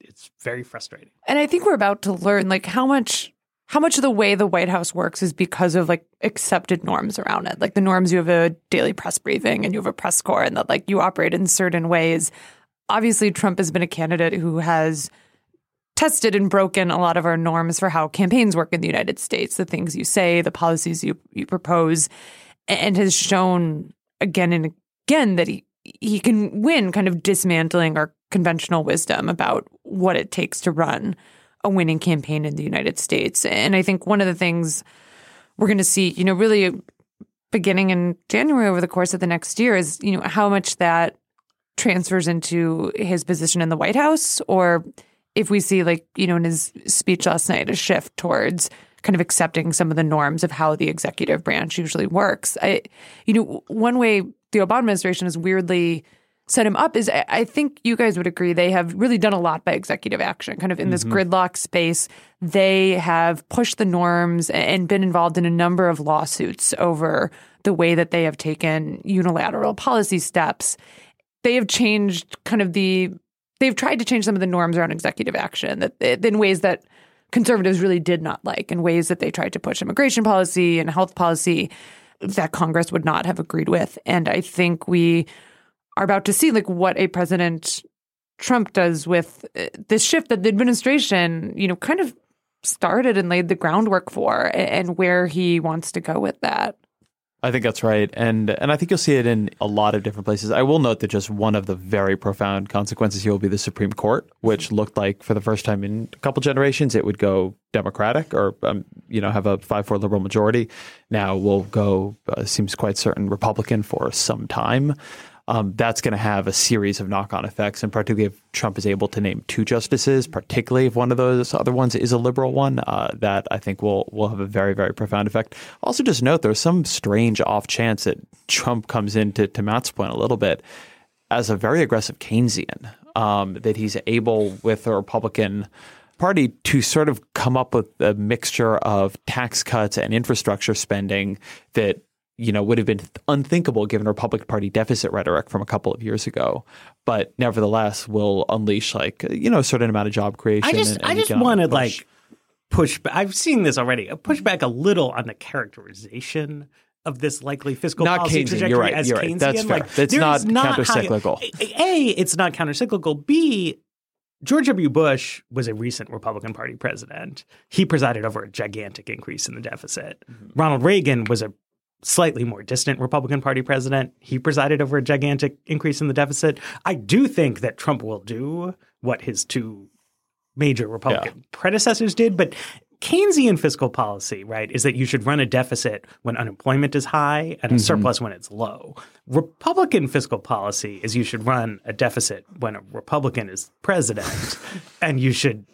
it's very frustrating. And I think we're about to learn like how much how much of the way the White House works is because of like accepted norms around it. Like the norms you have a daily press briefing and you have a press corps and that like you operate in certain ways. Obviously, Trump has been a candidate who has tested and broken a lot of our norms for how campaigns work in the United States, the things you say, the policies you, you propose, and has shown again and again that he, he can win kind of dismantling our conventional wisdom about what it takes to run a winning campaign in the United States. And I think one of the things we're going to see, you know, really beginning in January over the course of the next year is, you know, how much that transfers into his position in the White House or if we see like, you know, in his speech last night a shift towards kind of accepting some of the norms of how the executive branch usually works. I you know, one way the Obama administration has weirdly set him up is I think you guys would agree they have really done a lot by executive action, kind of in this mm-hmm. gridlock space. They have pushed the norms and been involved in a number of lawsuits over the way that they have taken unilateral policy steps. They have changed kind of the they've tried to change some of the norms around executive action that in ways that conservatives really did not like, in ways that they tried to push immigration policy and health policy that Congress would not have agreed with. And I think we are about to see like what a president Trump does with uh, this shift that the administration, you know, kind of started and laid the groundwork for and where he wants to go with that. I think that's right, and and I think you'll see it in a lot of different places. I will note that just one of the very profound consequences here will be the Supreme Court, which looked like for the first time in a couple generations it would go Democratic or um, you know have a five four liberal majority. Now will go uh, seems quite certain Republican for some time um, that's going to have a series of knock on effects. And particularly if Trump is able to name two justices, particularly if one of those other ones is a liberal one, uh, that I think will will have a very very profound effect. Also, just note there's some strange off chance that Trump comes into to Matt's point a little bit as a very aggressive Keynesian. Um, that he's able with the Republican Party to sort of come up with a mixture of tax cuts and infrastructure spending that you know, would have been unthinkable given Republican Party deficit rhetoric from a couple of years ago. But nevertheless, will unleash like you know a certain amount of job creation. I just, and, and I just wanted like push. back. I've seen this already. Push back a little on the characterization of this likely fiscal not policy Keynesian, trajectory you're right, as you're Keynesian. Right. That's fair. Like, it's not, not countercyclical. A, it's not countercyclical. B, George W. Bush was a recent Republican Party president. He presided over a gigantic increase in the deficit. Mm-hmm. Ronald Reagan was a slightly more distant Republican Party president. He presided over a gigantic increase in the deficit. I do think that Trump will do what his two major Republican yeah. predecessors did, but Keynesian fiscal policy, right, is that you should run a deficit when unemployment is high and a mm-hmm. surplus when it's low. Republican fiscal policy is you should run a deficit when a Republican is president [laughs] and you should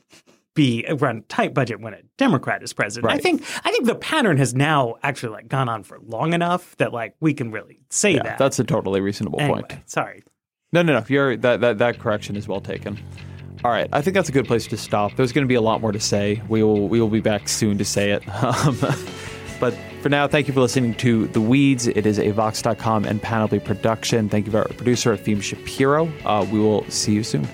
be run tight budget when a Democrat is president. Right. I think I think the pattern has now actually like gone on for long enough that like we can really say yeah, that. That's a totally reasonable anyway, point. Sorry. No, no, no. You're, that, that that correction is well taken. All right, I think that's a good place to stop. There's going to be a lot more to say. We will we will be back soon to say it. [laughs] Um, but for now, thank you for listening to The Weeds. It is a Vox.com and Panoply production. Thank you to our producer, Efim Shapiro. Uh, we will see you soon.